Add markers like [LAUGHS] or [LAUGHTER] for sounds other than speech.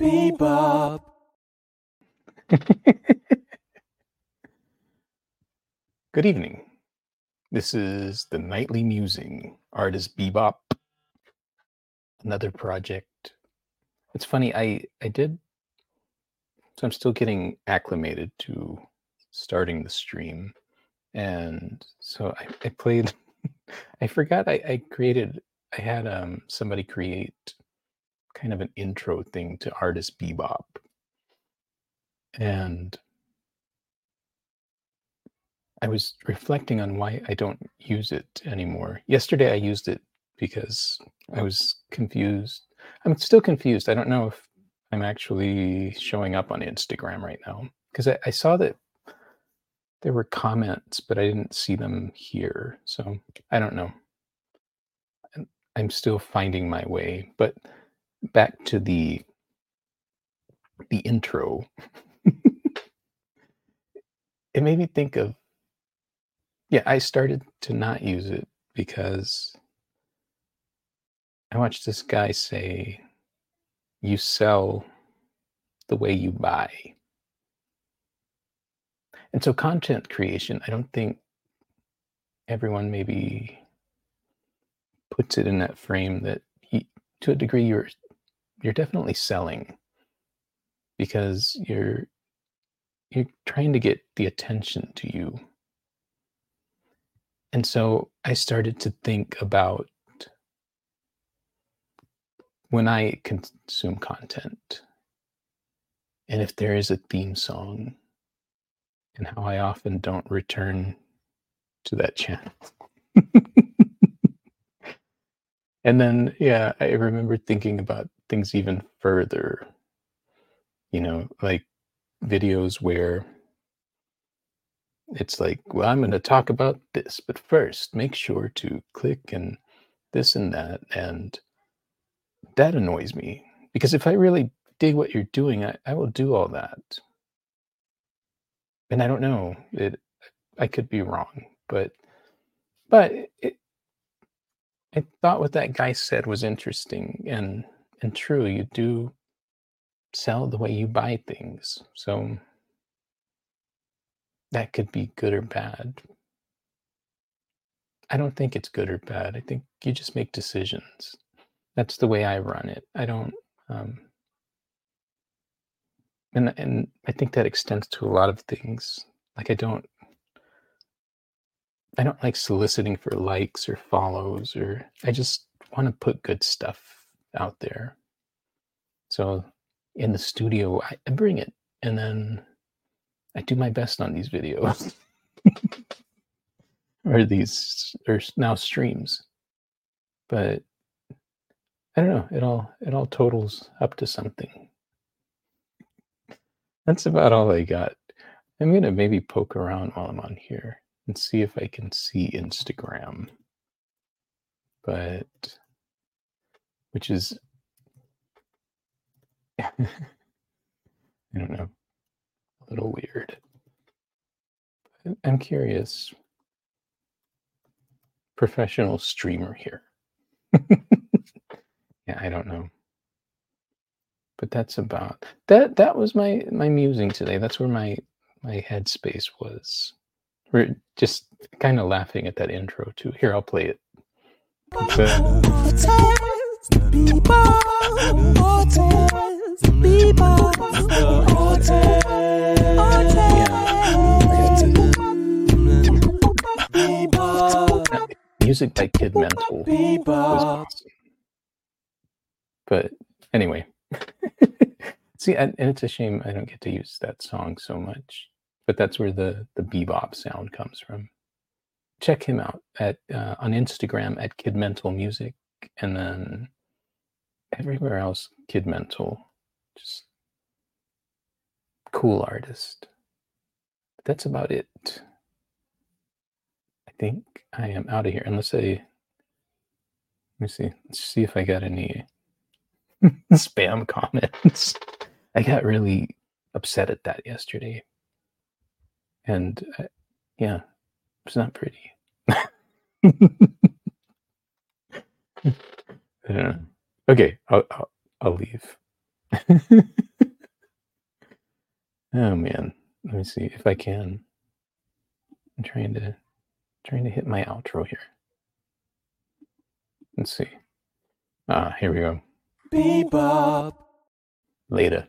Bebop. [LAUGHS] Good evening. This is the Nightly Musing, artist Bebop. Another project. It's funny, I I did so I'm still getting acclimated to starting the stream. And so I, I played [LAUGHS] I forgot I, I created I had um somebody create kind of an intro thing to artist bebop. And I was reflecting on why I don't use it anymore. Yesterday I used it because I was confused. I'm still confused. I don't know if I'm actually showing up on Instagram right now because I, I saw that there were comments, but I didn't see them here. So I don't know. I'm- I'm still finding my way. But back to the the intro. it made me think of yeah, I started to not use it because I watched this guy say you sell the way you buy. And so content creation, I don't think everyone maybe puts it in that frame that to a degree you're you're definitely selling because you're you're trying to get the attention to you. And so I started to think about when I consume content and if there is a theme song and how I often don't return to that channel. [LAUGHS] and then, yeah, I remember thinking about things even further, you know, like videos where it's like, well, I'm going to talk about this, but first make sure to click and this and that. And that annoys me because if I really dig what you're doing, I, I will do all that. And I don't know, it, I could be wrong, but, but it, I thought what that guy said was interesting and, and true. You do sell the way you buy things. So that could be good or bad. I don't think it's good or bad. I think you just make decisions. That's the way I run it. I don't, um, and and I think that extends to a lot of things. Like I don't, I don't like soliciting for likes or follows, or I just want to put good stuff out there. So in the studio, I, I bring it, and then I do my best on these videos [LAUGHS] or these or now streams. But I don't know. It all it all totals up to something. That's about all I got. I'm gonna maybe poke around while I'm on here and see if I can see Instagram. But which is [LAUGHS] I don't know, a little weird. But I'm curious. Professional streamer here. [LAUGHS] yeah, I don't know. But that's about that that was my my musing today. That's where my my headspace was. We're just kind of laughing at that intro too. Here, I'll play it. Music by Kid Mental was awesome. But anyway, [LAUGHS] see, and, and it's a shame I don't get to use that song so much. But that's where the the bebop sound comes from. Check him out at uh, on Instagram at Kid Mental Music, and then everywhere else Kid Mental. Just cool artist. But that's about it. I think I am out of here. Unless I let me see. Let's see if I got any [LAUGHS] spam comments. I got really upset at that yesterday. And uh, yeah, it's not pretty. [LAUGHS] I. Okay, I'll, I'll, I'll leave. [LAUGHS] oh man, let me see if I can. I'm trying to trying to hit my outro here. Let's see. Ah, here we go. Bebop. Later.